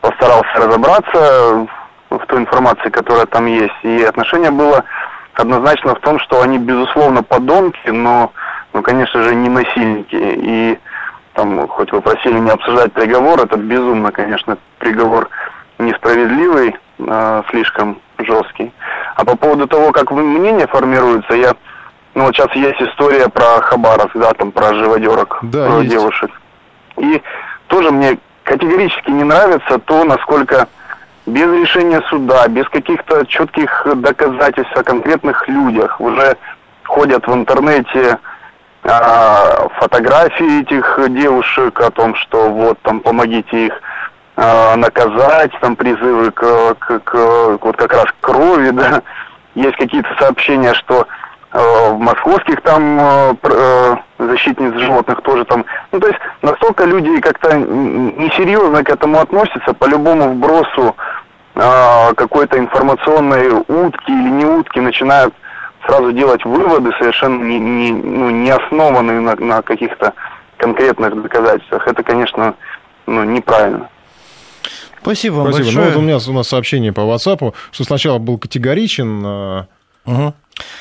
постарался разобраться в той информации, которая там есть. И отношение было однозначно в том, что они, безусловно, подонки, но, ну, конечно же, не насильники. И там, хоть вы просили не обсуждать приговор, это безумно, конечно, приговор несправедливый, э, слишком жесткий. А по поводу того, как мнение формируется, я, ну, вот сейчас есть история про Хабаровск, да, там, про живодерок, да, про есть. девушек. И тоже мне категорически не нравится то, насколько без решения суда, без каких-то четких доказательств о конкретных людях. Уже ходят в интернете э, фотографии этих девушек о том, что вот там помогите их наказать, там призывы к, к, к вот как раз крови, да. Есть какие-то сообщения, что э, в московских там э, э защитниц животных тоже там. Ну, то есть настолько люди как-то несерьезно к этому относятся, по любому вбросу э, какой-то информационной утки или не утки начинают сразу делать выводы, совершенно не, не, ну, не основанные на, на каких-то конкретных доказательствах. Это, конечно, ну, неправильно. Спасибо вам Спасибо. большое. Ну, вот у меня у нас сообщение по WhatsApp, что сначала был категоричен, угу.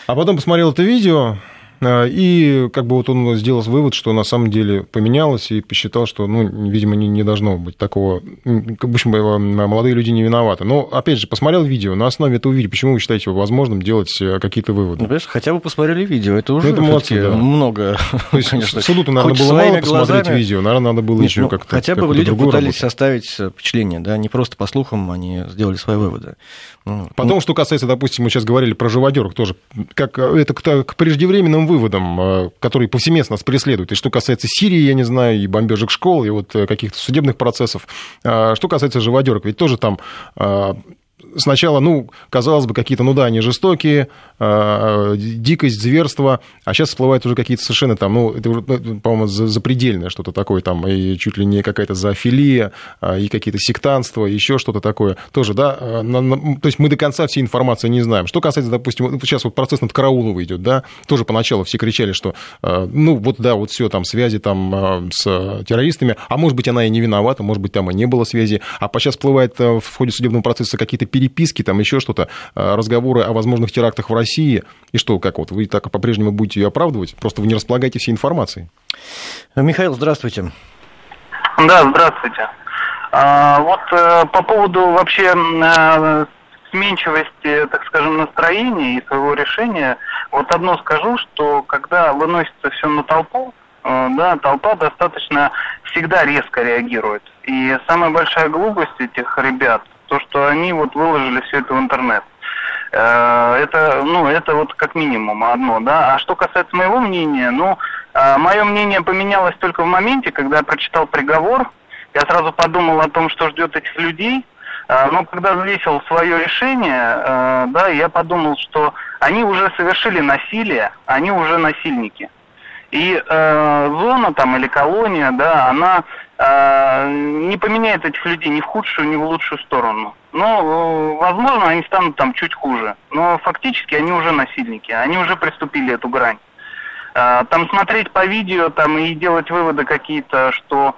а потом посмотрел это видео, и как бы вот он сделал вывод, что на самом деле поменялось, и посчитал, что, ну, видимо, не, не должно быть такого. В общем, э, молодые люди не виноваты. Но, опять же, посмотрел видео, на основе этого видео, почему вы считаете возможным делать э, какие-то выводы? Ну, понимаешь, хотя бы посмотрели видео, это уже ну, это молодцы, да. много. То есть, конечно. суду наверное, было мало посмотреть глазами... видео, наверное, надо было Нет, еще ну, как-то Хотя бы люди пытались работать. составить впечатление, да, не просто по слухам они сделали свои выводы. Потом, что касается, допустим, мы сейчас говорили про живодерок тоже, как э, это к, к преждевременным выводам, э, которые повсеместно нас преследуют. И что касается Сирии, я не знаю, и бомбежек школ, и вот э, каких-то судебных процессов. Что касается живодерок, ведь тоже там сначала, ну, казалось бы, какие-то, ну да, они жестокие, э, дикость, зверство, а сейчас всплывают уже какие-то совершенно там, ну, это, ну, по-моему, запредельное что-то такое там, и чуть ли не какая-то зоофилия, а, и какие-то сектанства, еще что-то такое тоже, да, на, то есть мы до конца всей информации не знаем. Что касается, допустим, сейчас вот процесс над Караулова идет, да, тоже поначалу все кричали, что, ну, вот да, вот все там, связи там с террористами, а может быть, она и не виновата, может быть, там и не было связи, а сейчас всплывает в ходе судебного процесса какие-то переписки, там еще что-то, э, разговоры о возможных терактах в России. И что, как вот, вы так по-прежнему будете ее оправдывать? Просто вы не располагаете всей информацией. Михаил, здравствуйте. Да, здравствуйте. А, вот э, по поводу вообще э, сменчивости, так скажем, настроения и своего решения, вот одно скажу, что когда выносится все на толпу, да, толпа достаточно всегда резко реагирует. И самая большая глупость этих ребят то, что они вот выложили все это в интернет. Э, это, ну, это вот как минимум одно, да. А что касается моего мнения, ну, э, мое мнение поменялось только в моменте, когда я прочитал приговор. Я сразу подумал о том, что ждет этих людей. Э, но когда взвесил свое решение, да, я подумал, что они уже совершили насилие, они уже насильники. И э, зона там или колония, да, она э, не поменяет этих людей ни в худшую, ни в лучшую сторону. Но, э, возможно, они станут там чуть хуже. Но фактически они уже насильники, они уже приступили эту грань. Э, там смотреть по видео там и делать выводы какие-то, что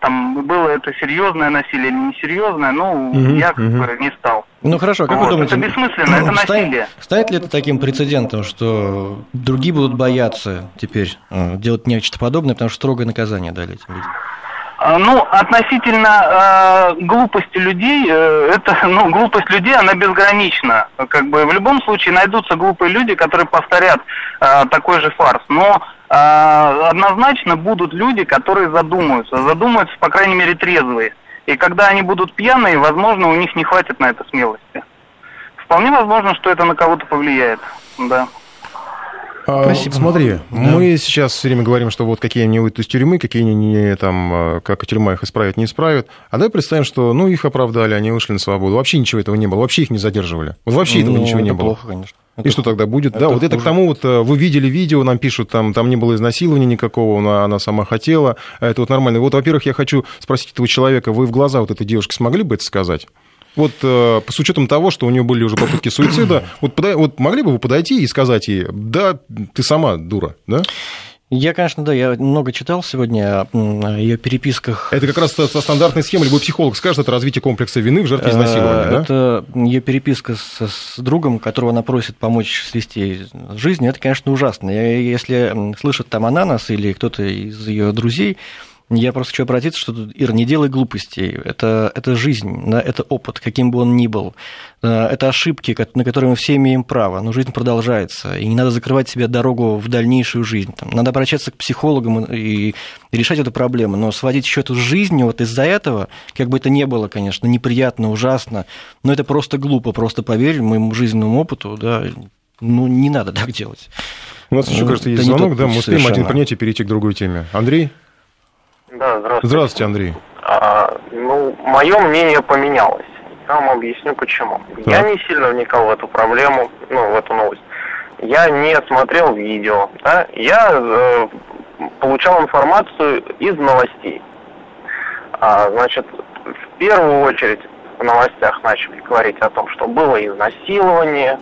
там было это серьезное насилие или несерьезное, ну, угу, я как угу. бы не стал. Ну хорошо, как вот, вы думаете? Это бессмысленно, это насилие. Станет ли это таким прецедентом, что другие будут бояться теперь э, делать нечто подобное, потому что строгое наказание дали этим людям? А, ну, относительно э, глупости людей, э, это, ну, глупость людей, она безгранична. Как бы в любом случае найдутся глупые люди, которые повторят э, такой же фарс. Но однозначно будут люди, которые задумаются. Задумаются, по крайней мере, трезвые. И когда они будут пьяные, возможно, у них не хватит на это смелости. вполне возможно, что это на кого-то повлияет, да. А, Спасибо. Смотри, да. мы сейчас все время говорим, что вот какие они выйдут из тюрьмы, какие они не, там, а, как тюрьма их исправит, не исправит. А давай представим, что ну, их оправдали, они вышли на свободу. Вообще ничего этого не было, вообще их не задерживали. Вот вообще этого ну, ничего не было. плохо, конечно. Это, и что тогда будет? Да, вот это к тому, вот э, вы видели видео, нам пишут, там, там не было изнасилования никакого, она, она сама хотела, а это вот нормально. Вот, во-первых, я хочу спросить этого человека, вы в глаза вот этой девушки смогли бы это сказать? Вот э, с учетом того, что у нее были уже попытки суицида, вот, подай, вот могли бы вы подойти и сказать ей, да, ты сама дура, да? Я, конечно, да, я много читал сегодня о ее переписках. Это как раз со стандартной схемой, любой психолог скажет, это развитие комплекса вины в жертве изнасилования, да? Это ее переписка с, с другом, которого она просит помочь свести жизнь, это, конечно, ужасно. Если слышит там она нас или кто-то из ее друзей, я просто хочу обратиться, что, Ир, не делай глупостей. Это, это жизнь, это опыт, каким бы он ни был. Э, это ошибки, на которые мы все имеем право, но жизнь продолжается, и не надо закрывать себе дорогу в дальнейшую жизнь. Там, надо обращаться к психологам и решать эту проблему, но сводить счет с жизнью вот из-за этого, как бы это ни было, конечно, неприятно, ужасно, но это просто глупо, просто поверь моему жизненному опыту, да, ну, не надо так делать. У нас еще, кажется, есть звонок, да, мы успеем один принять и перейти к другой теме. Андрей? Да, здравствуйте. Здравствуйте, Андрей. А, ну, мое мнение поменялось. Я вам объясню почему. Так. Я не сильно вникал в эту проблему, ну, в эту новость. Я не смотрел видео, да? Я э, получал информацию из новостей. А, значит, в первую очередь в новостях начали говорить о том, что было изнасилование,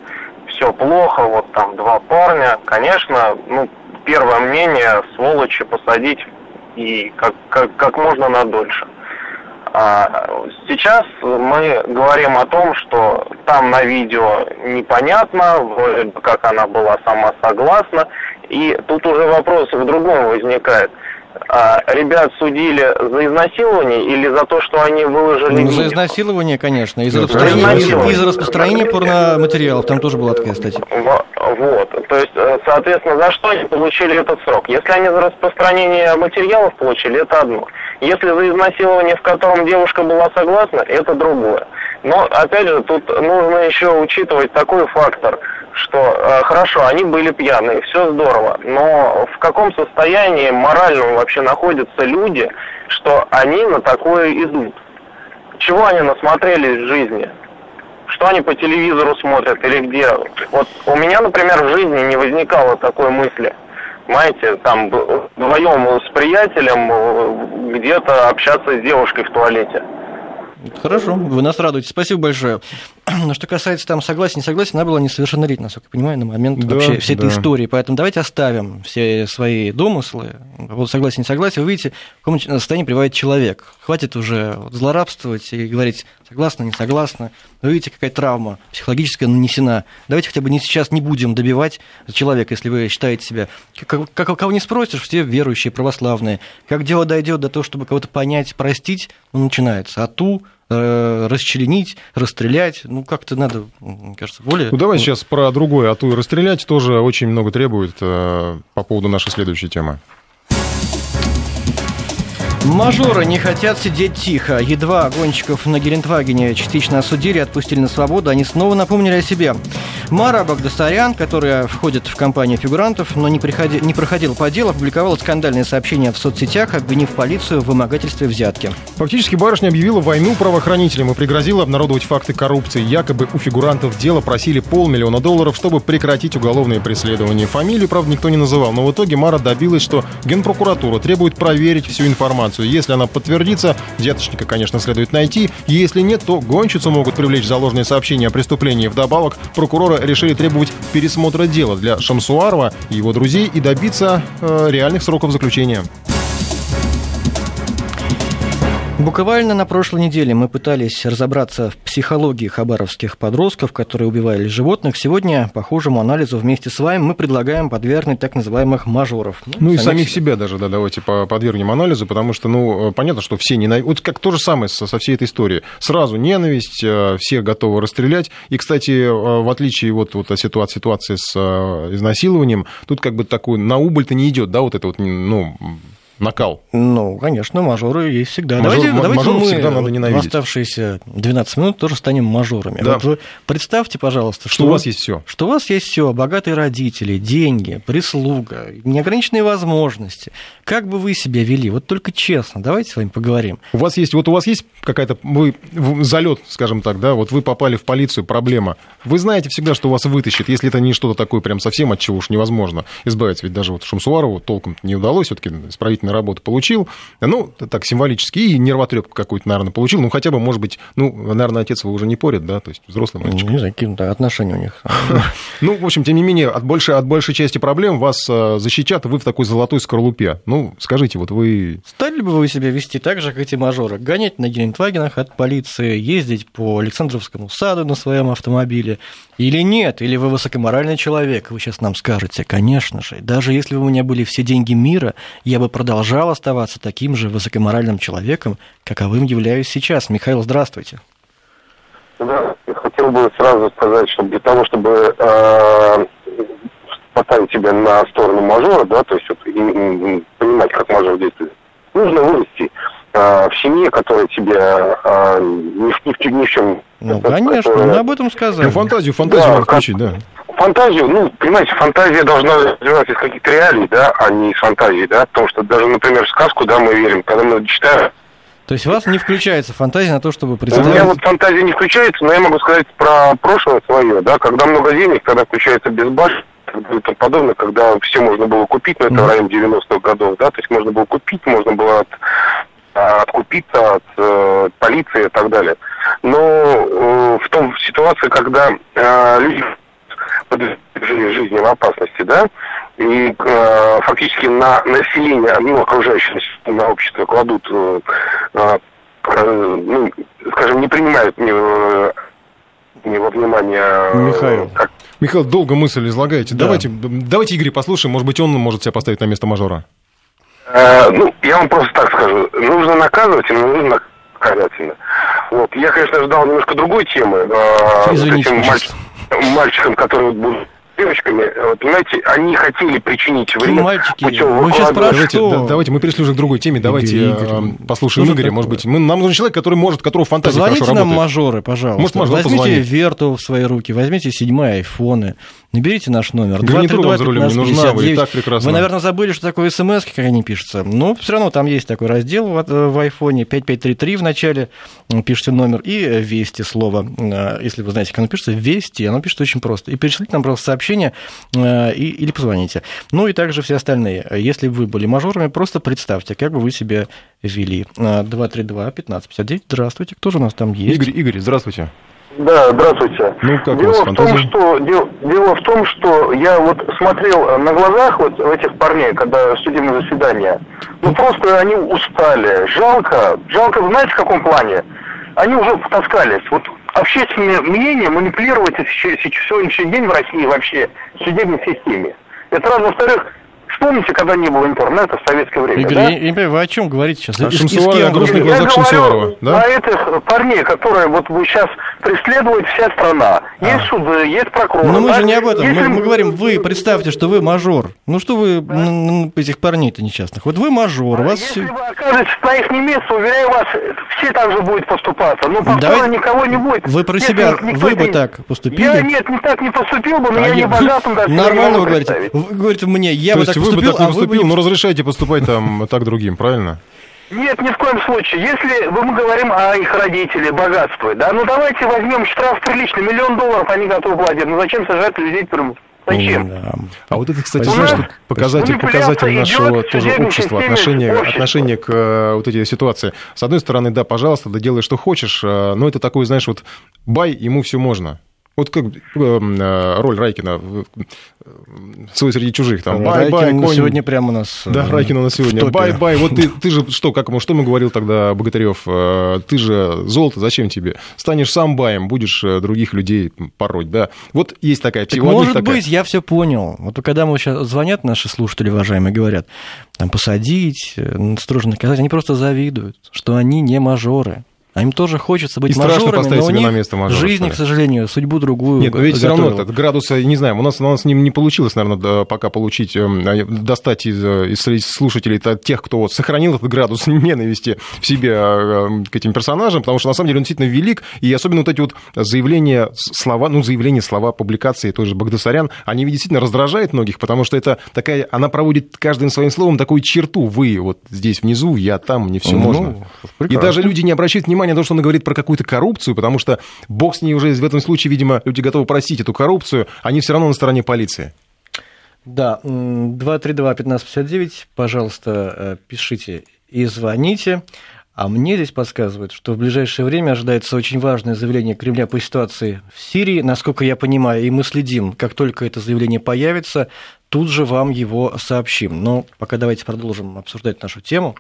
все плохо, вот там два парня. Конечно, ну, первое мнение, сволочи посадить и как, как, как можно надольше. А сейчас мы говорим о том, что там на видео непонятно, вроде бы как она была сама согласна, и тут уже вопрос в другом возникает – а, ребят судили за изнасилование или за то, что они выложили ну, За изнасилование, конечно. И за, распространение, и за распространение порноматериалов. Там тоже была такая статья. Вот. То есть, э, соответственно, за что они получили этот срок? Если они за распространение материалов получили, это одно. Если за изнасилование, в котором девушка была согласна, это другое. Но, опять же, тут нужно еще учитывать такой фактор – что э, хорошо, они были пьяные, все здорово, но в каком состоянии моральном вообще находятся люди, что они на такое идут? Чего они насмотрелись в жизни? Что они по телевизору смотрят или где? Вот у меня, например, в жизни не возникало такой мысли. Знаете, там вдвоем с приятелем э, где-то общаться с девушкой в туалете. Хорошо, вы нас радуете. Спасибо большое. Но что касается там согласия, не согласия, она была несовершеннолетна, насколько я понимаю, на момент да, вообще всей да. этой истории. Поэтому давайте оставим все свои домыслы. Вот согласие, не согласие. Вы видите, в каком состоянии приводит человек. Хватит уже злорадствовать и говорить согласна, не согласна. Вы видите, какая травма психологическая нанесена. Давайте хотя бы не сейчас не будем добивать человека, если вы считаете себя... Как, как, кого не спросишь, все верующие, православные. Как дело дойдет до того, чтобы кого-то понять, простить, ну, начинается. А ту расчленить, расстрелять. Ну, как-то надо, мне кажется, более... Ну, давай сейчас про другое. А ту и расстрелять тоже очень много требует э, по поводу нашей следующей темы. Мажоры не хотят сидеть тихо. Едва гонщиков на Гелендвагене частично осудили, отпустили на свободу, они снова напомнили о себе. Мара Багдасарян, которая входит в компанию фигурантов, но не, приходи, не проходила по делу, опубликовала скандальные сообщения в соцсетях, обвинив полицию в вымогательстве взятки. Фактически барышня объявила войну правоохранителям и пригрозила обнародовать факты коррупции. Якобы у фигурантов дела просили полмиллиона долларов, чтобы прекратить уголовные преследования. Фамилию, правда, никто не называл, но в итоге Мара добилась, что Генпрокуратура требует проверить всю информацию информацию. Если она подтвердится, взяточника, конечно, следует найти. Если нет, то гонщицу могут привлечь за ложные сообщения о преступлении. Вдобавок, прокуроры решили требовать пересмотра дела для Шамсуарова и его друзей и добиться э, реальных сроков заключения. Буквально на прошлой неделе мы пытались разобраться в психологии хабаровских подростков, которые убивали животных. Сегодня, похожему анализу вместе с вами, мы предлагаем подвергнуть так называемых мажоров. Ну, ну и самих себя. себя даже, да, давайте подвергнем анализу, потому что, ну, понятно, что все ненавидят. Вот как то же самое со, со всей этой историей. Сразу ненависть, э, все готовы расстрелять. И, кстати, э, в отличие вот, вот от ситуации, ситуации с э, изнасилованием, тут как бы такой на убыль-то не идет, да, вот это вот, ну, накал. Ну, конечно, мажоры есть всегда. Мажор, давайте давайте мажоров мы всегда надо в ненавидеть. оставшиеся 12 минут тоже станем мажорами. Да. Вот вы представьте, пожалуйста, Что у вас есть все. что у вас есть все, богатые родители, деньги, прислуга, неограниченные возможности. Как бы вы себя вели? Вот только честно, давайте с вами поговорим. У вас есть, вот у вас есть какая-то, вы в- залет, скажем так, да, вот вы попали в полицию, проблема. Вы знаете всегда, что вас вытащит, если это не что-то такое прям совсем, от чего уж невозможно избавиться. Ведь даже вот Шамсуарову толком не удалось, все-таки исправительную работу получил, ну, так символически, и нервотрепку какую-то, наверное, получил, ну, хотя бы, может быть, ну, наверное, отец его уже не порит, да, то есть взрослый мальчик. Не знаю, какие то отношения у них. Ну, в общем, тем не менее, от большей, от большей части проблем вас э, защитят, и вы в такой золотой скорлупе. Ну, скажите, вот вы... Стали бы вы себя вести так же, как эти мажоры? Гонять на Гелендвагенах от полиции, ездить по Александровскому саду на своем автомобиле? Или нет? Или вы высокоморальный человек? Вы сейчас нам скажете, конечно же. Даже если бы у меня были все деньги мира, я бы продолжал оставаться таким же высокоморальным человеком, каковым являюсь сейчас. Михаил, здравствуйте. Да, я хотел бы сразу сказать, что для того, чтобы э, поставить тебя на сторону мажора, да, то есть вот, и- и- понимать, как мажор действует, нужно вырасти э, в семье, которая тебя э, ни, в- ни, в- ни в чем... Ну, конечно, мы об этом сказали. Ну, фантазию, фантазию Да, надо как- включить, да. Фантазию, ну, понимаете, фантазия должна развиваться из каких-то реалий, да, а не из фантазии, да, потому что даже, например, в сказку, да, мы верим, когда мы читаем, То есть у вас не включается фантазия на то, чтобы У представить... меня вот фантазия не включается, но я могу сказать про прошлое свое, да, когда много денег, когда включается безбашенность и тому подобное, когда все можно было купить, но это в районе 90-х годов, да, то есть можно было купить, можно было от, откупиться от э, полиции и так далее. Но э, в том в ситуации, когда э, люди подвергли жизни в опасности, да, и э, фактически на население, ну, окружающее на общество кладут, э, э, э, ну, скажем, не принимают ни, э, ни во внимание... э, Михаил. Как, Михаил, долго мысль излагаете. Да. Давайте, давайте Игоря послушаем, может быть, он может себя поставить на место мажора. Э, ну, я вам просто так скажу. Нужно наказывать, но нужно наказательно. Вот. Я, конечно, ждал немножко другой темы. э, Извините, этим пожалуйста. Мальч- мальчикам, которые вот будут девочками, вот, понимаете, они хотели причинить вред мальчики? путем Вы сейчас про Давайте, что? да- давайте, мы перешли уже к другой теме. Давайте Игорь, э, Игорь. послушаем Что же Игоря. Может такое? быть, мы, нам нужен человек, который может, которого фантазия Позвоните хорошо нам, работает. мажоры, пожалуйста. Может, мажор возьмите позвонит. Верту в свои руки, возьмите седьмой айфоны, наберите наш номер. Гарнитура за рулем не 232-1559. нужна, вы и так прекрасно. Вы, наверное, забыли, что такое смс, как они пишутся. Но все равно там есть такой раздел в, э, в айфоне, 5533 в начале, пишите номер, и э, «Вести» слово. Э, Если вы знаете, как оно пишется, «Вести», оно пишется очень просто. И перешлите нам просто сообщение и, или позвоните. Ну и также все остальные. Если вы были мажорами, просто представьте, как бы вы себя вели. Э, 232-1559. Здравствуйте. Кто же у нас там есть? Игорь, Игорь, здравствуйте. Да, здравствуйте. Ну, как дело в том, что дело, дело в том, что я вот смотрел э, на глазах вот этих парней, когда судебное заседание. Ну просто они устали. Жалко. Жалко, знаете, в каком плане? Они уже потаскались. Вот общественное мнение манипулировать сегодняшний день в России вообще в судебной системе. Это раз. Во-вторых, вспомните, когда не было интернета в советское время. Игорь, да? я, я не понимаю, вы о чем говорите сейчас? А Шамсуар- кем о грустных глазах Я Шамсуарова, говорю да? на этих парней, которые вот вы сейчас преследует вся страна. Есть суды, есть прокуроры. А. Но мы да? же не об этом. Мы, Если- мы говорим, вы представьте, что вы мажор. Ну что вы м, м, этих парней-то несчастных? Вот вы мажор, у вас Если вы окажетесь на их месте, уверяю вас, все так же будут поступаться. Но повторно Давайте- никого не будет. Вы про Если себя, вы бы это- так поступили? Я нет, не так не поступил бы, но я А не я- богатым даже не Нормально могу вы говорите. Вы говорите мне, я То бы так вы бы так не а поступил, не но разрешайте поступать там так другим, правильно? Нет, ни в коем случае. Если вы- мы говорим о их родителях, богатстве, да, ну давайте возьмем штраф приличный, миллион долларов они готовы платить. Ну зачем сажать людей в тюрьму? Зачем? А вот это, кстати, У знаешь, что показатель, показатель нашего тоже общества, отношения, общества. отношения к э, вот этой ситуации. С одной стороны, да, пожалуйста, да делай, что хочешь, э, но это такой, знаешь, вот бай, ему все можно. Вот как э, э, роль Райкина «Свой среди чужих». Там, бай, бай, конь. сегодня прямо у нас... Да, э, Райкин у нас сегодня. Бай-бай. Вот ты, ты же что, как что ему говорил тогда Богатырев? Э, Ты же золото, зачем тебе? Станешь сам баем, будешь других людей пороть, да? Вот есть такая Так психология. может такая. быть, я все понял. Вот когда мы сейчас звонят наши слушатели, уважаемые, говорят, там посадить, строже наказать, они просто завидуют, что они не мажоры. А им тоже хочется быть И страшно мажорами, поставить но у них на место мажора, жизнь, к сожалению, судьбу другую Нет, но ведь все равно готовила. этот градус, не знаю, у нас, у нас не, не получилось, наверное, пока получить, э, достать из, э, из слушателей тех, кто вот сохранил этот градус ненависти в себе э, к этим персонажам, потому что на самом деле он действительно велик, и особенно вот эти вот заявления, с- слова, ну, заявления, слова, публикации той же Багдасарян, они ведь действительно раздражают многих, потому что это такая, она проводит каждым своим словом такую черту, вы вот здесь внизу, я там, мне все Ну, можно. И прекрасно. даже люди не обращают внимания на то, что он говорит про какую-то коррупцию, потому что бог с ней уже в этом случае, видимо, люди готовы простить эту коррупцию, они все равно на стороне полиции. Да, м, 232-1559, пожалуйста, э, пишите и звоните. А мне здесь подсказывают, что в ближайшее время ожидается очень важное заявление Кремля по ситуации в Сирии. Насколько я понимаю, и мы следим, как только это заявление появится, тут же вам его сообщим. Но пока давайте продолжим обсуждать нашу тему.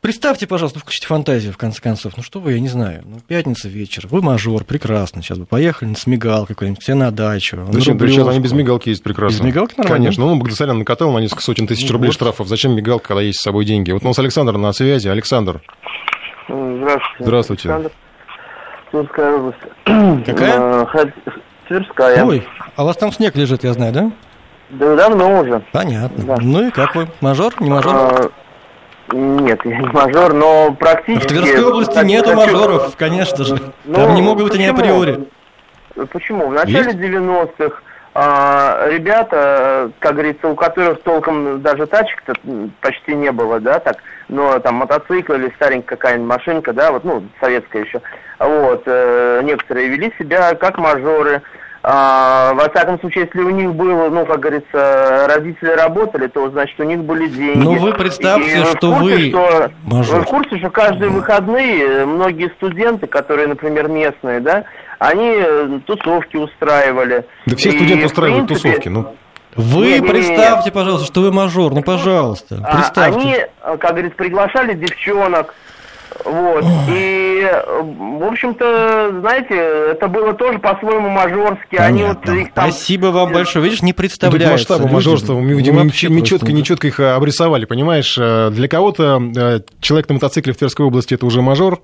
Представьте, пожалуйста, включите фантазию, в конце концов. Ну что вы, я не знаю. Ну, пятница вечер, вы мажор, прекрасно. Сейчас бы поехали с мигалкой какой-нибудь, все на дачу. Зачем? Да сейчас они без мигалки есть прекрасно. Без мигалки нормально? Конечно. Ну, Багдасарян накатал на несколько сотен тысяч Ну, рублей вот. штрафов. Зачем мигалка, когда есть с собой деньги? Вот у нас Александр на связи. Александр, Здравствуйте. Здравствуйте. Александр. Тверская область. Какая? Тверская. Ой, а у вас там снег лежит, я знаю, да? Да давно уже. Понятно. Да. Ну и как вы? Мажор, не мажор? А, Нет, я не мажор, но практически... В Тверской области кстати, нету хочу- мажоров, конечно же. Ну, Там не могут быть почему? априори. Почему? В начале 90-х а, ребята, как говорится, у которых толком даже тачек-то почти не было, да, так, но там мотоцикл или старенькая какая-нибудь машинка, да, вот, ну, советская еще, вот, э, некоторые вели себя как мажоры, А, во всяком случае, если у них было, ну, как говорится, родители работали, то, значит, у них были деньги. Ну, вы представьте, И что вы что- мажор. Вы в курсе, что каждые выходные многие студенты, которые, например, местные, да, они э, тусовки устраивали. да все И, студенты в устраивают принципе, тусовки. Ну, Вы Не-не-не. представьте, пожалуйста, что вы мажор, ну, пожалуйста, а, представьте. Они, э, как говорится, приглашали девчонок, вот, и, в общем-то, знаете, это было тоже по-своему мажорски, они вот их там... Спасибо вам большое. Видишь, не Тут представляется. масштабы мажорства, мы, Ну, видимо, вообще не просто четко, не четко их э, обрисовали, понимаешь? Э, Для кого-то э, человек на мотоцикле в Тверской области это уже мажор,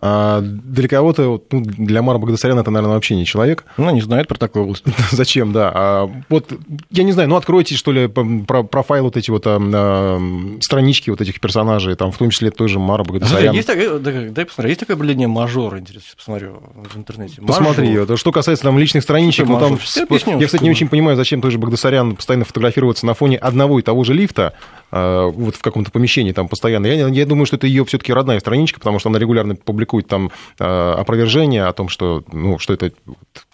а для кого-то, ну, для Мара Багдасаряна это, наверное, вообще не человек. Ну, не знает про такую область. Зачем, да. А вот, я не знаю, ну, откройте, что ли, п- про, профайл вот эти вот а, а, странички вот этих персонажей, там, в том числе той же Мара Слушай, Багдасарян. есть да, дай посмотри, есть такое определение мажор, интересно, сейчас посмотрю в интернете. Посмотри, Мажор. это что касается там личных страничек, ну там? Я объясню, я, кстати, не очень понимаю, зачем той же Багдасарян постоянно фотографироваться на фоне одного и того же лифта, э, вот в каком-то помещении там постоянно. Я, я думаю, что это ее все-таки родная страничка, потому что она регулярно публикует там э, опровержение о том, что, ну, что это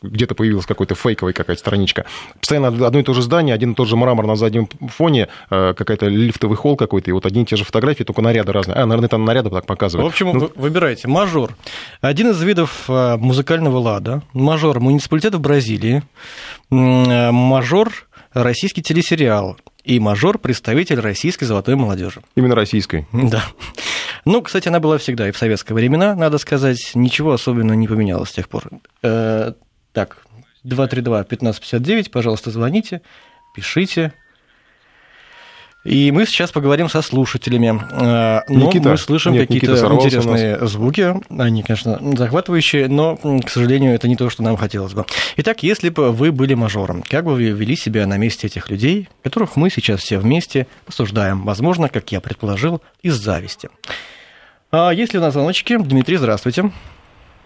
где-то появилась какой-то фейковая какая-то страничка. Постоянно одно и то же здание, один и тот же мрамор на заднем фоне, э, какая-то лифтовый холл какой-то, и вот одни и те же фотографии, только наряды разные. А, наверное, там наряды так показывают. В общем, Ну, вы- выбирайте. Мажор. Один из видов э, музыкального лада. Мажор муниципалитета в Бразилии. Мажор российский телесериал. И мажор представитель российской золотой молодежи. Именно российской. Да. Ну, кстати, она была всегда и в советское времена, надо сказать. Ничего особенного не поменялось с тех пор. Э, так, 232-1559, пожалуйста, звоните, пишите. И мы сейчас поговорим со слушателями. Э, Ну, Никита. мы слышим какие-то интересные звуки. Они, конечно, захватывающие, но, к сожалению, это не то, что нам хотелось бы. Итак, если бы вы были мажором, как бы вы вели себя на месте этих людей, которых мы сейчас все вместе осуждаем? Возможно, как я предположил, из зависти. А есть ли у нас звоночки? Дмитрий, здравствуйте.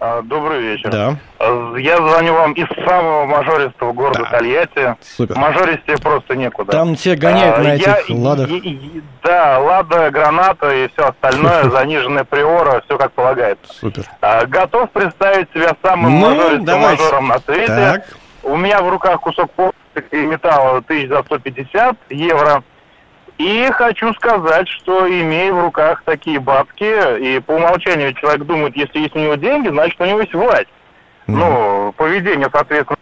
А, Добрый вечер. Да. А, Я звоню вам из самого мажористого города Тольятти. Супер. Мажористее просто некуда. Там все гоняют А, на я- этих ладах. и- и- Да, лада, граната и все остальное, заниженная приора, все как полагается. Супер. А, Готов представить себя самым Ну, мажористым давайте. мажором на свете. Так. У меня в руках кусок пластика и металла тысяч за 150 евро. И хочу сказать, что имея в руках такие бабки, и по умолчанию человек думает, если есть у него деньги, значит у него есть власть. Ну, поведение, соответственно,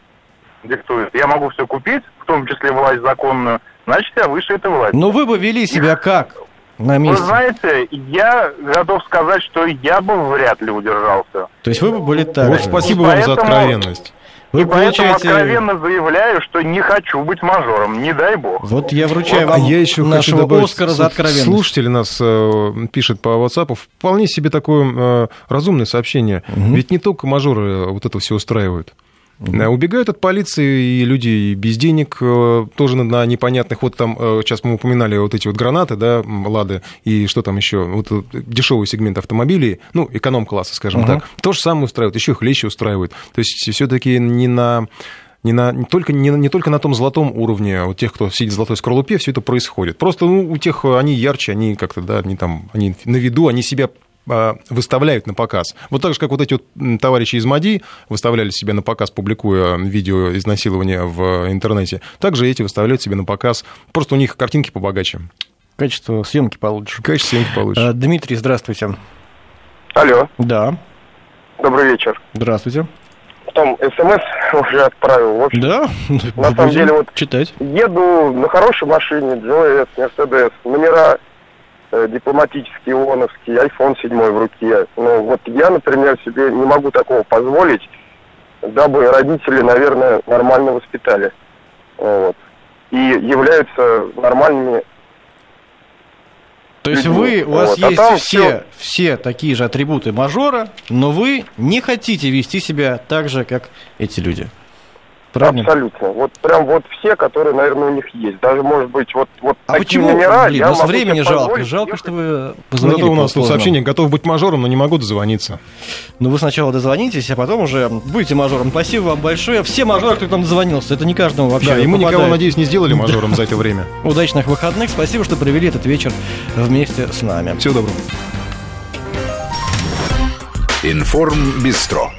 диктует. Я могу все купить, в том числе власть законную, значит я выше этой власти. Но вы бы вели себя как на Вы месте? знаете, я готов сказать, что я бы вряд ли удержался. То есть вы бы были так Вот спасибо вам за Поэтому- откровенность. Вы и поэтому получаете- откровенно заявляю, что не хочу быть мажором, не дай бог. Вот я вручаю А вам я еще нашего добавить, Оскара за откровенность. Слушатель нас э, пишет по WhatsApp, вполне себе такое э, разумное сообщение. Ведь не только мажоры вот это все устраивают. Э, Убегают от полиции и люди без денег, э, тоже на, непонятных, вот там, э, сейчас мы упоминали вот эти вот гранаты, да, Лады, и что там еще, вот дешевый сегмент автомобилей, ну, эконом-класса, скажем Мгм. так, то же самое устраивают, еще их устраивают. То есть все-таки не на не, на, не, только, не, не только на том золотом уровне, у тех, кто сидит в золотой скорлупе, все это происходит. Просто ну, у тех они ярче, они как-то, да, они там, они на виду, они себя а, выставляют на показ. Вот так же, как вот эти вот товарищи из МАДИ выставляли себя на показ, публикуя видео изнасилования в интернете, также эти выставляют себя на показ. Просто у них картинки побогаче. Качество съемки получше. Качество съемки получше. Э, Дмитрий, здравствуйте. Алло, Да, добрый вечер. здравствуйте. Потом смс уже отправил. В общем, Да? на самом деле вот читать. еду на хорошей машине, Joy S, Mercedes, номера э, дипломатические, ООНовские, iPhone 7 в руке. Ну, вот я, например, себе не могу такого позволить, дабы родители, наверное, нормально воспитали. Вот. И являются нормальными То есть вы, у вас Вот. А есть там все, всё- все такие же атрибуты мажора, но вы не хотите вести себя так же, как эти люди. Правильно? Абсолютно. Вот прям вот все, которые, наверное, у них есть. Даже, может быть, вот, вот А такие почему? номера Блин, я у вас могу времени жалко. Жалко, ехать. что вы Ну, позвонили это у нас тут сообщение, готов быть мажором, но не могу дозвониться. Ну, вы сначала дозвонитесь, а потом уже будете мажором. Спасибо вам большое. Все мажоры, кто к нам дозвонился, это не каждому вообще Да, и мы никого, попадает. надеюсь, не сделали мажором за это время. Удачных выходных. Спасибо, что провели этот вечер вместе с нами. Всего доброго. Информ Бистро.